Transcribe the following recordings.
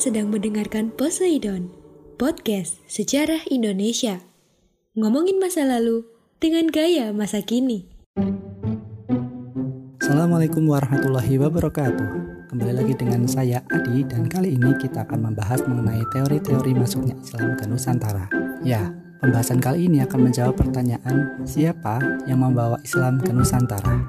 Sedang mendengarkan Poseidon, podcast sejarah Indonesia. Ngomongin masa lalu dengan gaya masa kini. Assalamualaikum warahmatullahi wabarakatuh. Kembali lagi dengan saya Adi dan kali ini kita akan membahas mengenai teori-teori masuknya Islam ke Nusantara. Ya, pembahasan kali ini akan menjawab pertanyaan siapa yang membawa Islam ke Nusantara.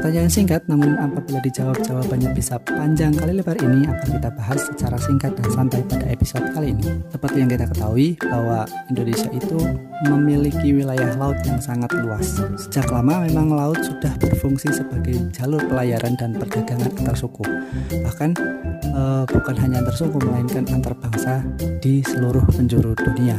Pertanyaan singkat namun apabila dijawab jawabannya bisa panjang kali lebar ini akan kita bahas secara singkat dan santai pada episode kali ini. Seperti yang kita ketahui bahwa Indonesia itu memiliki wilayah laut yang sangat luas. Sejak lama memang laut sudah berfungsi sebagai jalur pelayaran dan perdagangan antar suku. Bahkan eh, bukan hanya antar suku melainkan antar bangsa di seluruh penjuru dunia.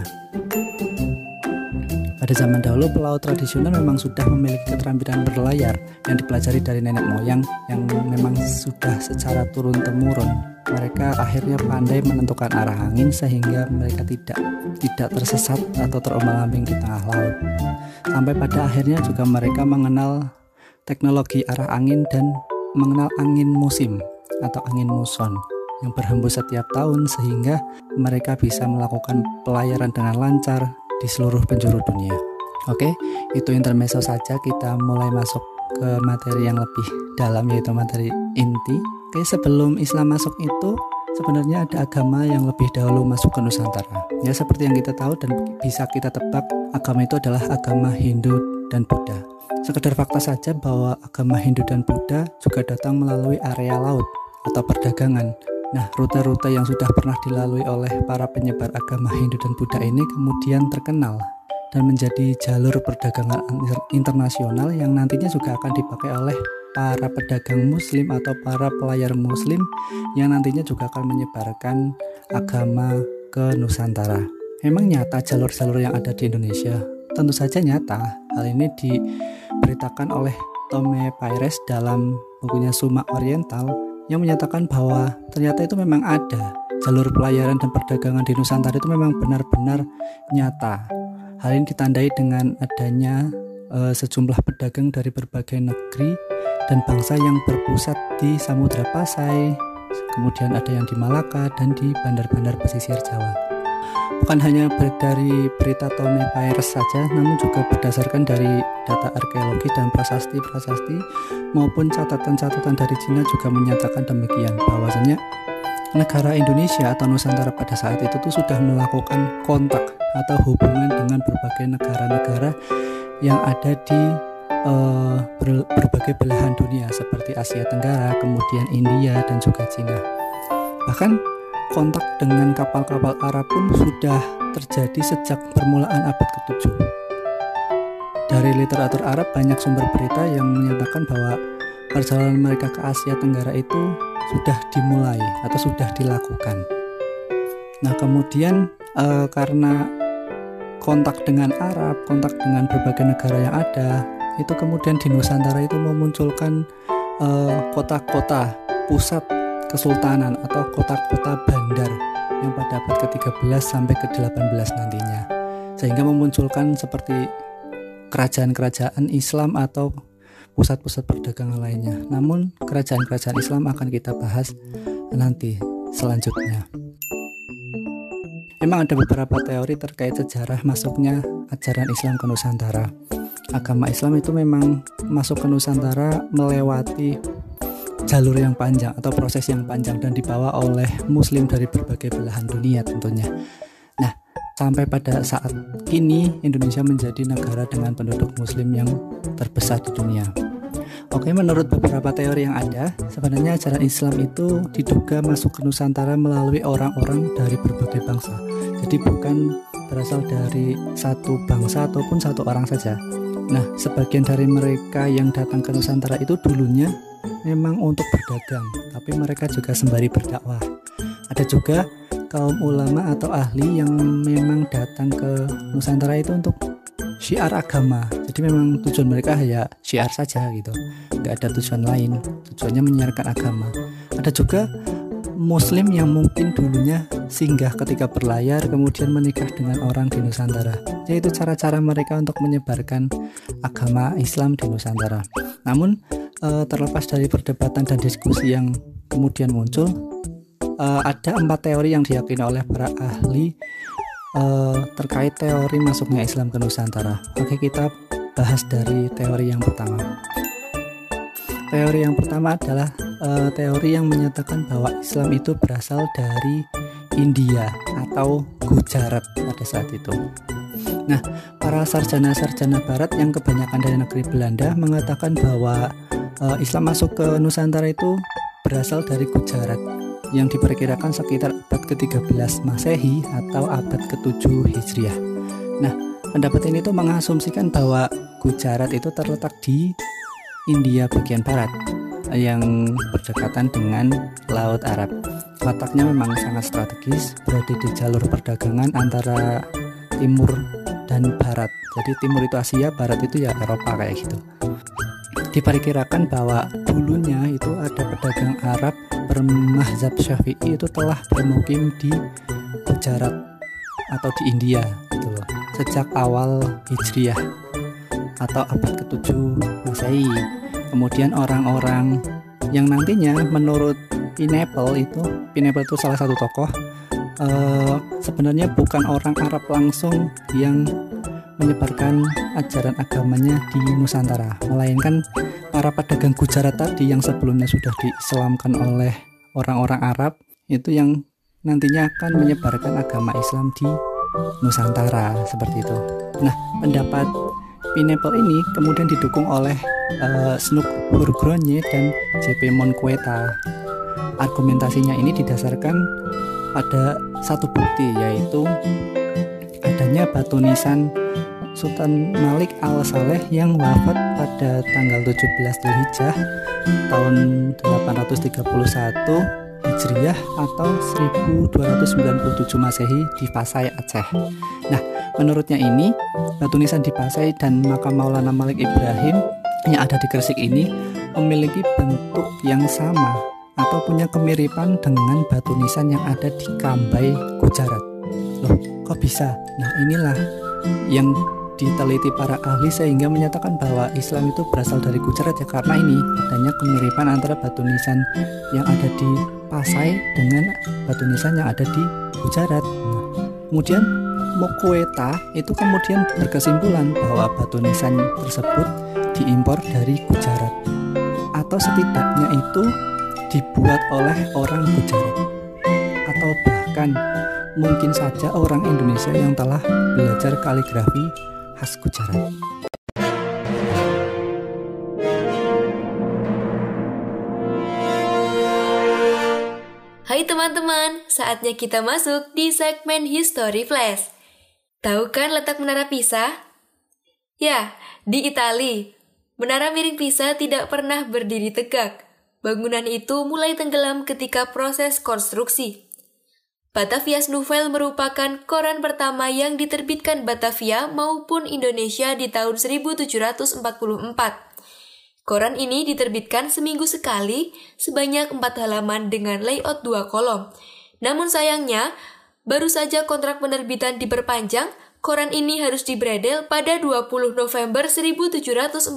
Pada zaman dahulu, pelaut tradisional memang sudah memiliki keterampilan berlayar yang dipelajari dari nenek moyang yang memang sudah secara turun-temurun. Mereka akhirnya pandai menentukan arah angin sehingga mereka tidak tidak tersesat atau terombang-ambing di tengah laut. Sampai pada akhirnya juga mereka mengenal teknologi arah angin dan mengenal angin musim atau angin muson yang berhembus setiap tahun sehingga mereka bisa melakukan pelayaran dengan lancar di seluruh penjuru dunia. Oke, itu intermezzo saja. Kita mulai masuk ke materi yang lebih dalam yaitu materi inti. Oke, sebelum Islam masuk itu sebenarnya ada agama yang lebih dahulu masuk ke Nusantara. Ya seperti yang kita tahu dan bisa kita tebak, agama itu adalah agama Hindu dan Buddha. Sekedar fakta saja bahwa agama Hindu dan Buddha juga datang melalui area laut atau perdagangan Nah, rute-rute yang sudah pernah dilalui oleh para penyebar agama Hindu dan Buddha ini kemudian terkenal dan menjadi jalur perdagangan internasional yang nantinya juga akan dipakai oleh para pedagang muslim atau para pelayar muslim yang nantinya juga akan menyebarkan agama ke Nusantara. Memang nyata jalur-jalur yang ada di Indonesia? Tentu saja nyata. Hal ini diberitakan oleh Tome Paires dalam bukunya Suma Oriental yang menyatakan bahwa ternyata itu memang ada. Jalur pelayaran dan perdagangan di Nusantara itu memang benar-benar nyata. Hal ini ditandai dengan adanya e, sejumlah pedagang dari berbagai negeri dan bangsa yang berpusat di Samudra Pasai, kemudian ada yang di Malaka dan di bandar-bandar pesisir Jawa bukan hanya dari berita Tome Paires saja, namun juga berdasarkan dari data arkeologi dan prasasti-prasasti maupun catatan-catatan dari Cina juga menyatakan demikian bahwasanya negara Indonesia atau Nusantara pada saat itu tuh sudah melakukan kontak atau hubungan dengan berbagai negara-negara yang ada di ber berbagai belahan dunia seperti Asia Tenggara, kemudian India dan juga Cina. Bahkan kontak dengan kapal-kapal Arab pun sudah terjadi sejak permulaan abad ke-7. Dari literatur Arab banyak sumber berita yang menyatakan bahwa perjalanan mereka ke Asia Tenggara itu sudah dimulai atau sudah dilakukan. Nah, kemudian e, karena kontak dengan Arab, kontak dengan berbagai negara yang ada, itu kemudian di Nusantara itu memunculkan eh, kota-kota pusat kesultanan atau kota-kota bandar yang pada abad ke-13 sampai ke-18 nantinya. Sehingga memunculkan seperti kerajaan-kerajaan Islam atau pusat-pusat perdagangan lainnya. Namun kerajaan-kerajaan Islam akan kita bahas nanti selanjutnya. Memang ada beberapa teori terkait sejarah masuknya ajaran Islam ke Nusantara. Agama Islam itu memang masuk ke Nusantara melewati jalur yang panjang atau proses yang panjang dan dibawa oleh muslim dari berbagai belahan dunia tentunya. Nah, sampai pada saat ini Indonesia menjadi negara dengan penduduk muslim yang terbesar di dunia. Oke, menurut beberapa teori yang ada, sebenarnya ajaran Islam itu diduga masuk ke Nusantara melalui orang-orang dari berbagai bangsa. Jadi bukan berasal dari satu bangsa ataupun satu orang saja. Nah, sebagian dari mereka yang datang ke Nusantara itu dulunya memang untuk berdagang, tapi mereka juga sembari berdakwah. Ada juga kaum ulama atau ahli yang memang datang ke Nusantara itu untuk syiar agama. Jadi memang tujuan mereka ya syiar saja gitu, nggak ada tujuan lain. Tujuannya menyiarkan agama. Ada juga Muslim yang mungkin dulunya singgah ketika berlayar kemudian menikah dengan orang di Nusantara. Yaitu cara-cara mereka untuk menyebarkan agama Islam di Nusantara. Namun uh, terlepas dari perdebatan dan diskusi yang kemudian muncul uh, ada empat teori yang diyakini oleh para ahli uh, terkait teori masuknya Islam ke Nusantara. Oke, kita bahas dari teori yang pertama. Teori yang pertama adalah uh, teori yang menyatakan bahwa Islam itu berasal dari India atau Gujarat pada saat itu. Nah, para sarjana-sarjana barat yang kebanyakan dari negeri Belanda mengatakan bahwa uh, Islam masuk ke Nusantara itu berasal dari Gujarat yang diperkirakan sekitar abad ke-13 Masehi atau abad ke-7 Hijriah. Nah, pendapat ini tuh mengasumsikan bahwa Gujarat itu terletak di India bagian barat yang berdekatan dengan Laut Arab. Letaknya memang sangat strategis, berada di jalur perdagangan antara timur dan barat. Jadi timur itu Asia, barat itu ya Eropa kayak gitu. Diperkirakan bahwa dulunya itu ada pedagang Arab bermahzab Syafi'i itu telah bermukim di Gujarat atau di India gitu loh. Sejak awal Hijriah atau abad ke-7 Masehi. Kemudian orang-orang yang nantinya menurut Pineapple itu Pineapple itu salah satu tokoh uh, sebenarnya bukan orang Arab langsung yang menyebarkan ajaran agamanya di Nusantara, melainkan para pedagang Gujarat tadi yang sebelumnya sudah diislamkan oleh orang-orang Arab itu yang nantinya akan menyebarkan agama Islam di Nusantara seperti itu. Nah, pendapat Pineapple ini kemudian didukung oleh uh, Snook Burgronje dan JP Monqueta. Argumentasinya ini didasarkan pada satu bukti yaitu adanya batu nisan Sultan Malik Al-Saleh yang wafat pada tanggal 17 Dzulhijjah tahun 831 Hijriah atau 1297 Masehi di Pasai Aceh. Nah, menurutnya ini batu nisan di Pasai dan makam Maulana Malik Ibrahim yang ada di Gresik ini memiliki bentuk yang sama atau punya kemiripan dengan batu nisan yang ada di Kambai, Gujarat. Loh, kok bisa? Nah, inilah yang diteliti para ahli sehingga menyatakan bahwa Islam itu berasal dari Gujarat ya karena ini adanya kemiripan antara batu nisan yang ada di Pasai dengan batu nisan yang ada di Gujarat. Nah, kemudian Mokueta itu kemudian berkesimpulan bahwa batu nisan tersebut diimpor dari Gujarat atau setidaknya itu dibuat oleh orang Gujarat atau bahkan mungkin saja orang Indonesia yang telah belajar kaligrafi khas Gujarat. Hai teman-teman, saatnya kita masuk di segmen History Flash. Tahu kan letak Menara Pisa? Ya, di Italia. Menara miring Pisa tidak pernah berdiri tegak, Bangunan itu mulai tenggelam ketika proses konstruksi. Batavia's Nouvelle merupakan koran pertama yang diterbitkan Batavia maupun Indonesia di tahun 1744. Koran ini diterbitkan seminggu sekali sebanyak empat halaman dengan layout dua kolom. Namun sayangnya, baru saja kontrak penerbitan diperpanjang Koran ini harus dibredel pada 20 November 1745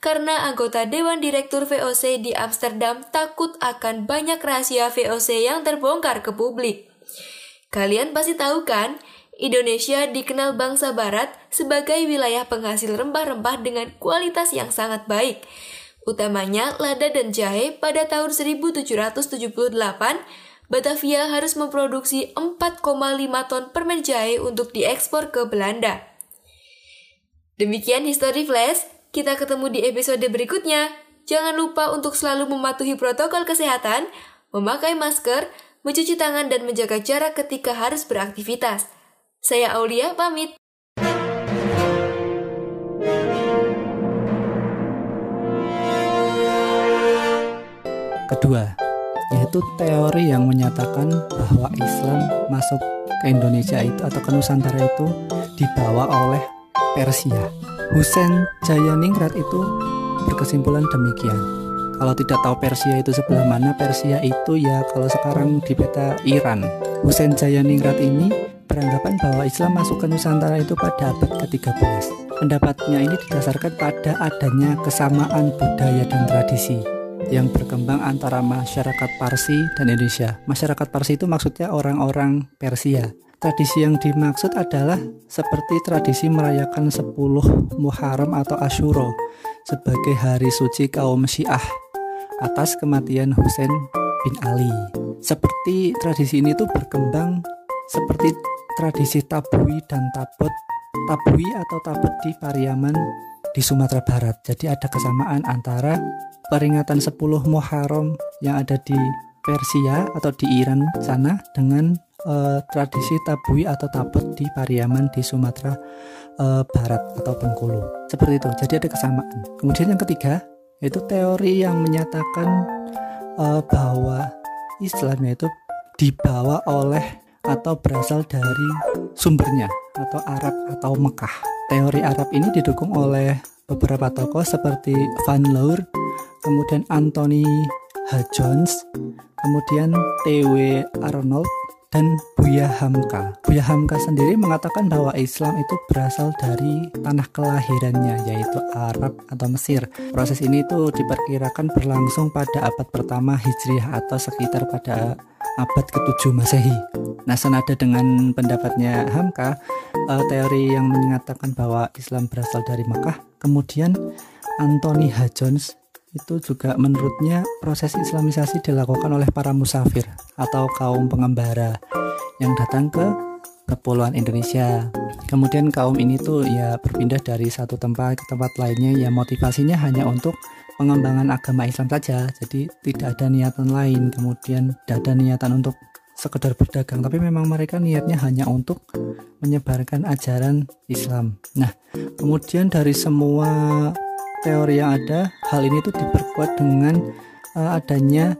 karena anggota Dewan Direktur VOC di Amsterdam takut akan banyak rahasia VOC yang terbongkar ke publik. Kalian pasti tahu kan, Indonesia dikenal bangsa barat sebagai wilayah penghasil rempah-rempah dengan kualitas yang sangat baik. Utamanya lada dan jahe pada tahun 1778 Batavia harus memproduksi 4,5 ton permen jahe untuk diekspor ke Belanda. Demikian History Flash, kita ketemu di episode berikutnya. Jangan lupa untuk selalu mematuhi protokol kesehatan, memakai masker, mencuci tangan dan menjaga jarak ketika harus beraktivitas. Saya Aulia pamit. Kedua, yaitu teori yang menyatakan bahwa Islam masuk ke Indonesia itu atau ke Nusantara itu dibawa oleh Persia. Husain Jayaningrat itu berkesimpulan demikian. Kalau tidak tahu Persia itu sebelah mana, Persia itu ya kalau sekarang di peta Iran. Husain Jayaningrat ini beranggapan bahwa Islam masuk ke Nusantara itu pada abad ke-13. Pendapatnya ini didasarkan pada adanya kesamaan budaya dan tradisi yang berkembang antara masyarakat Parsi dan Indonesia. Masyarakat Parsi itu maksudnya orang-orang Persia. Tradisi yang dimaksud adalah seperti tradisi merayakan 10 Muharram atau Ashuro sebagai hari suci kaum Syiah atas kematian Husain bin Ali. Seperti tradisi ini tuh berkembang seperti tradisi tabui dan tabut. Tabui atau tabut di Pariaman di Sumatera Barat. Jadi ada kesamaan antara peringatan 10 Muharram yang ada di Persia atau di Iran sana dengan uh, tradisi tabui atau tabut di Pariaman di Sumatera uh, Barat atau Bengkulu. Seperti itu. Jadi ada kesamaan. Kemudian yang ketiga yaitu teori yang menyatakan uh, bahwa Islam itu dibawa oleh atau berasal dari sumbernya atau Arab atau Mekah. Teori Arab ini didukung oleh beberapa tokoh seperti Van Leur, kemudian Anthony H. Jones, kemudian T.W. Arnold, dan Buya Hamka. Buya Hamka sendiri mengatakan bahwa Islam itu berasal dari tanah kelahirannya yaitu Arab atau Mesir. Proses ini itu diperkirakan berlangsung pada abad pertama Hijriah atau sekitar pada abad ke-7 Masehi. Nah, senada dengan pendapatnya Hamka, uh, teori yang mengatakan bahwa Islam berasal dari Makkah, kemudian Anthony H. Jones itu juga menurutnya proses islamisasi dilakukan oleh para musafir atau kaum pengembara yang datang ke kepulauan Indonesia. Kemudian kaum ini tuh ya berpindah dari satu tempat ke tempat lainnya ya motivasinya hanya untuk pengembangan agama Islam saja. Jadi tidak ada niatan lain. Kemudian tidak ada niatan untuk sekedar berdagang tapi memang mereka niatnya hanya untuk menyebarkan ajaran Islam nah kemudian dari semua teori yang ada hal ini tuh diperkuat dengan uh, adanya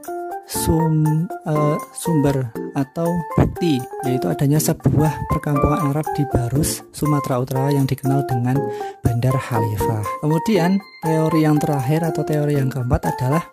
sum, uh, sumber atau bukti yaitu adanya sebuah perkampungan Arab di Barus, Sumatera Utara yang dikenal dengan Bandar Khalifah. Kemudian teori yang terakhir atau teori yang keempat adalah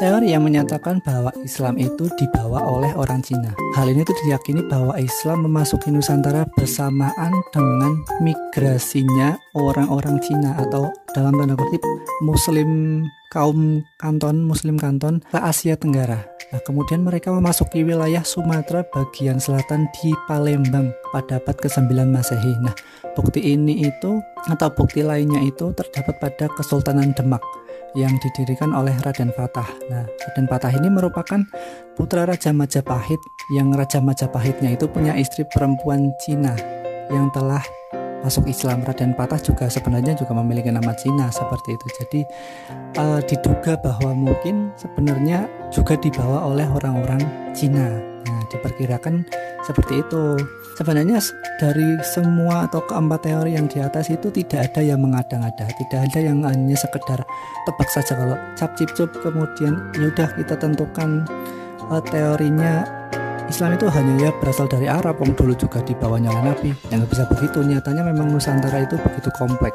teori yang menyatakan bahwa Islam itu dibawa oleh orang Cina. Hal ini tuh diyakini bahwa Islam memasuki Nusantara bersamaan dengan migrasinya orang-orang Cina atau dalam tanda kutip Muslim kaum kanton Muslim kanton ke Asia Tenggara. Nah, kemudian mereka memasuki wilayah Sumatera bagian selatan di Palembang pada abad ke-9 Masehi. Nah, bukti ini itu atau bukti lainnya itu terdapat pada Kesultanan Demak yang didirikan oleh Raden Fatah. Nah, Raden Fatah ini merupakan putra Raja Majapahit yang Raja Majapahitnya itu punya istri perempuan Cina yang telah masuk Islam. Raden Fatah juga sebenarnya juga memiliki nama Cina seperti itu. Jadi uh, diduga bahwa mungkin sebenarnya juga dibawa oleh orang-orang Cina. Nah, diperkirakan seperti itu. Sebenarnya dari semua atau keempat teori yang di atas itu tidak ada yang mengada-ngada, tidak ada yang hanya sekedar tebak saja kalau cap cip cup kemudian yaudah kita tentukan uh, teorinya Islam itu hanya ya berasal dari Arab, yang dulu juga dibawanya oleh Nabi. Yang bisa begitu, nyatanya memang Nusantara itu begitu kompleks.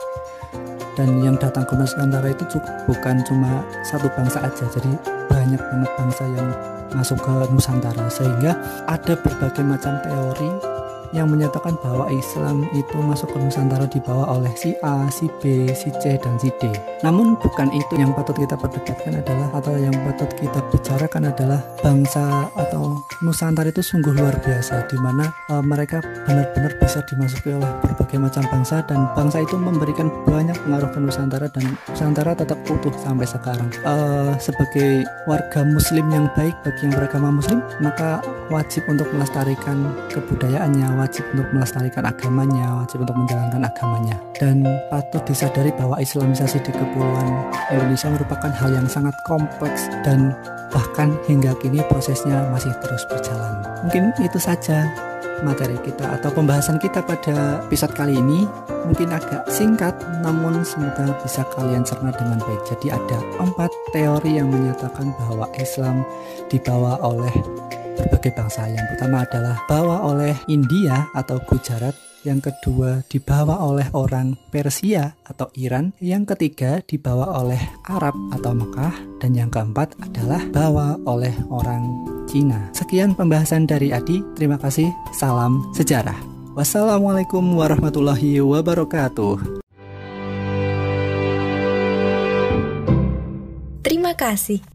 Dan yang datang ke Nusantara itu bukan cuma satu bangsa aja, jadi banyak banget bangsa yang masuk ke Nusantara sehingga ada berbagai macam teori yang menyatakan bahwa Islam itu masuk ke Nusantara dibawa oleh si A, si B, si C, dan si D. Namun bukan itu yang patut kita perdebatkan adalah atau yang patut kita bicarakan adalah bangsa atau Nusantara itu sungguh luar biasa di mana uh, mereka benar-benar bisa dimasuki oleh berbagai macam bangsa dan bangsa itu memberikan banyak pengaruh ke Nusantara dan Nusantara tetap utuh sampai sekarang. Uh, sebagai warga Muslim yang baik bagi yang beragama Muslim maka wajib untuk melestarikan kebudayaannya wajib untuk melestarikan agamanya, wajib untuk menjalankan agamanya. Dan patut disadari bahwa Islamisasi di Kepulauan Indonesia merupakan hal yang sangat kompleks dan bahkan hingga kini prosesnya masih terus berjalan. Mungkin itu saja materi kita atau pembahasan kita pada episode kali ini mungkin agak singkat namun semoga bisa kalian cerna dengan baik jadi ada empat teori yang menyatakan bahwa Islam dibawa oleh berbagai bangsa. Yang pertama adalah bawa oleh India atau Gujarat, yang kedua dibawa oleh orang Persia atau Iran, yang ketiga dibawa oleh Arab atau Mekah, dan yang keempat adalah bawa oleh orang Cina. Sekian pembahasan dari Adi. Terima kasih. Salam sejarah. Wassalamualaikum warahmatullahi wabarakatuh. Terima kasih.